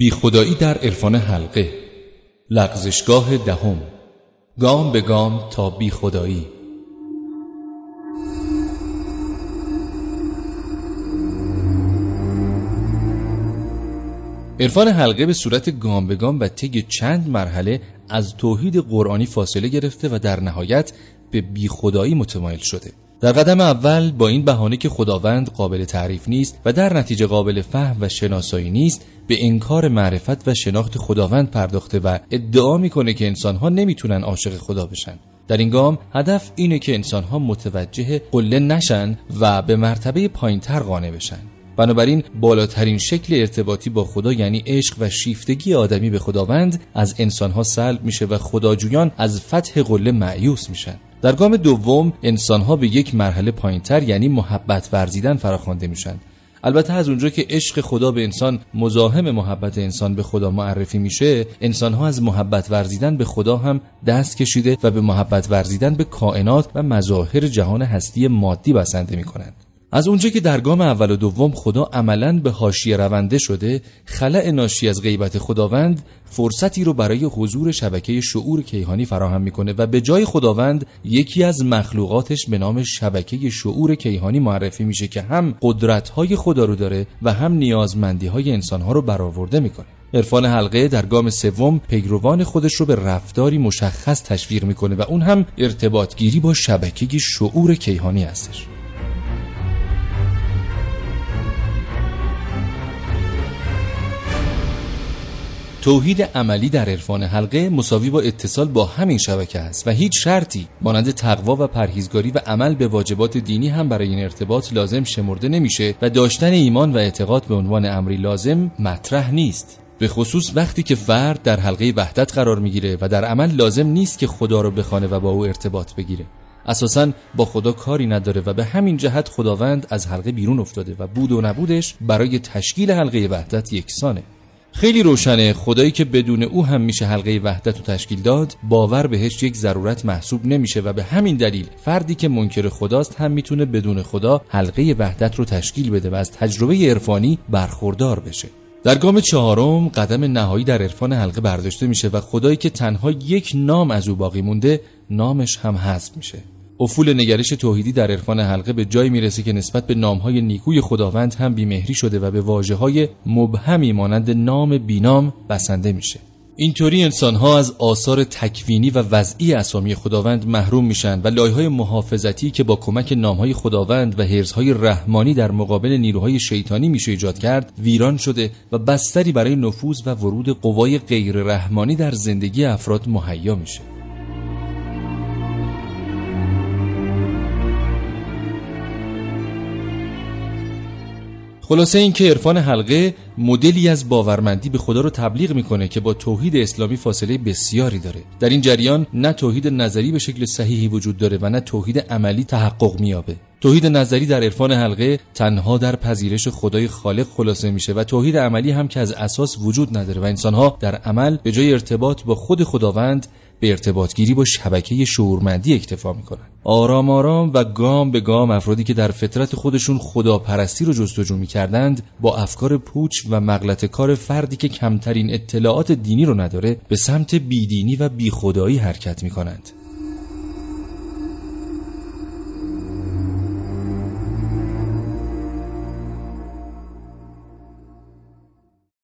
بی خدایی در عرفان حلقه لغزشگاه دهم گام به گام تا بی خدایی عرفان حلقه به صورت گام به گام و طی چند مرحله از توحید قرآنی فاصله گرفته و در نهایت به بی خدایی متمایل شده. در قدم اول با این بهانه که خداوند قابل تعریف نیست و در نتیجه قابل فهم و شناسایی نیست به انکار معرفت و شناخت خداوند پرداخته و ادعا می‌کنه که انسانها نمی‌تونن عاشق خدا بشن. در این گام هدف اینه که انسانها متوجه قله نشن و به مرتبه پایینتر قانع بشن. بنابراین بالاترین شکل ارتباطی با خدا یعنی عشق و شیفتگی آدمی به خداوند از انسانها سلب میشه و خداجویان از فتح قله معیوس میشن. در گام دوم انسانها به یک مرحله پایینتر یعنی محبت ورزیدن فراخوانده میشن. البته از اونجا که عشق خدا به انسان مزاحم محبت انسان به خدا معرفی میشه انسانها از محبت ورزیدن به خدا هم دست کشیده و به محبت ورزیدن به کائنات و مظاهر جهان هستی مادی بسنده می‌کنند. از اونجا که در گام اول و دوم خدا عملا به حاشیه رونده شده خلع ناشی از غیبت خداوند فرصتی رو برای حضور شبکه شعور کیهانی فراهم می‌کنه و به جای خداوند یکی از مخلوقاتش به نام شبکه شعور کیهانی معرفی میشه که هم قدرت‌های خدا رو داره و هم نیازمندی‌های انسانها رو برآورده می‌کنه. عرفان حلقه در گام سوم پیروان خودش رو به رفتاری مشخص تشویق می‌کنه و اون هم ارتباطگیری با شبکه شعور کیهانی هستش. توحید عملی در عرفان حلقه مساوی با اتصال با همین شبکه است و هیچ شرطی مانند تقوا و پرهیزگاری و عمل به واجبات دینی هم برای این ارتباط لازم شمرده نمیشه و داشتن ایمان و اعتقاد به عنوان امری لازم مطرح نیست. به خصوص وقتی که فرد در حلقه وحدت قرار می‌گیره و در عمل لازم نیست که خدا رو بخوانه و با او ارتباط بگیره. اساسا با خدا کاری نداره و به همین جهت خداوند از حلقه بیرون افتاده و بود و نبودش برای تشکیل حلقه وحدت یکسانه. خیلی روشنه. خدایی که بدون او هم میشه حلقه وحدت رو تشکیل داد باور بهش یک ضرورت محسوب نمیشه و به همین دلیل فردی که منکر خداست هم می‌تونه بدون خدا حلقه وحدت رو تشکیل بده و از تجربه عرفانی برخوردار بشه. در گام چهارم قدم نهایی در عرفان حلقه برداشته میشه و خدایی که تنها یک نام از او باقی مونده نامش هم حذف میشه. افول نگرش توحیدی در عرفان حلقه به جایی می‌رسه که نسبت به نامهای نیکوی خداوند هم بیمهری شده و به واجه های مبهمی مانند نام بینام بسنده میشه. اینطوری انسانها از آثار تکوینی و وضعی اسامی خداوند محروم میشن و لایهای محافظتی که با کمک نامهای خداوند و حرزهای رحمانی در مقابل نیروهای شیطانی میشه ایجاد کرد ویران شده و بستری برای نفوذ و ورود قوای غیر رحمانی در زندگی افراد مهیا میشه. خلاصه اینکه عرفان حلقه مدلی از باورمندی به خدا رو تبلیغ می‌کنه که با توحید اسلامی فاصله بسیاری داره. در این جریان نه توحید نظری به شکل صحیحی وجود داره و نه توحید عملی تحقق میابه توحید نظری در عرفان حلقه تنها در پذیرش خدای خالق خلاصه میشه و توحید عملی هم که از اساس وجود نداره و انسانها در عمل به جای ارتباط با خود خداوند به ارتباطگیری با شبکه شعورمندی اکتفا می‌کنن آرام آرام و گام به گام افرادی که در فطرت خودشون خداپرستی رو جستجو می‌کردند با افکار پوچ و مغلط کار فردی که کمترین اطلاعات دینی رو نداره به سمت بیدینی و بیخدایی حرکت می‌کنند.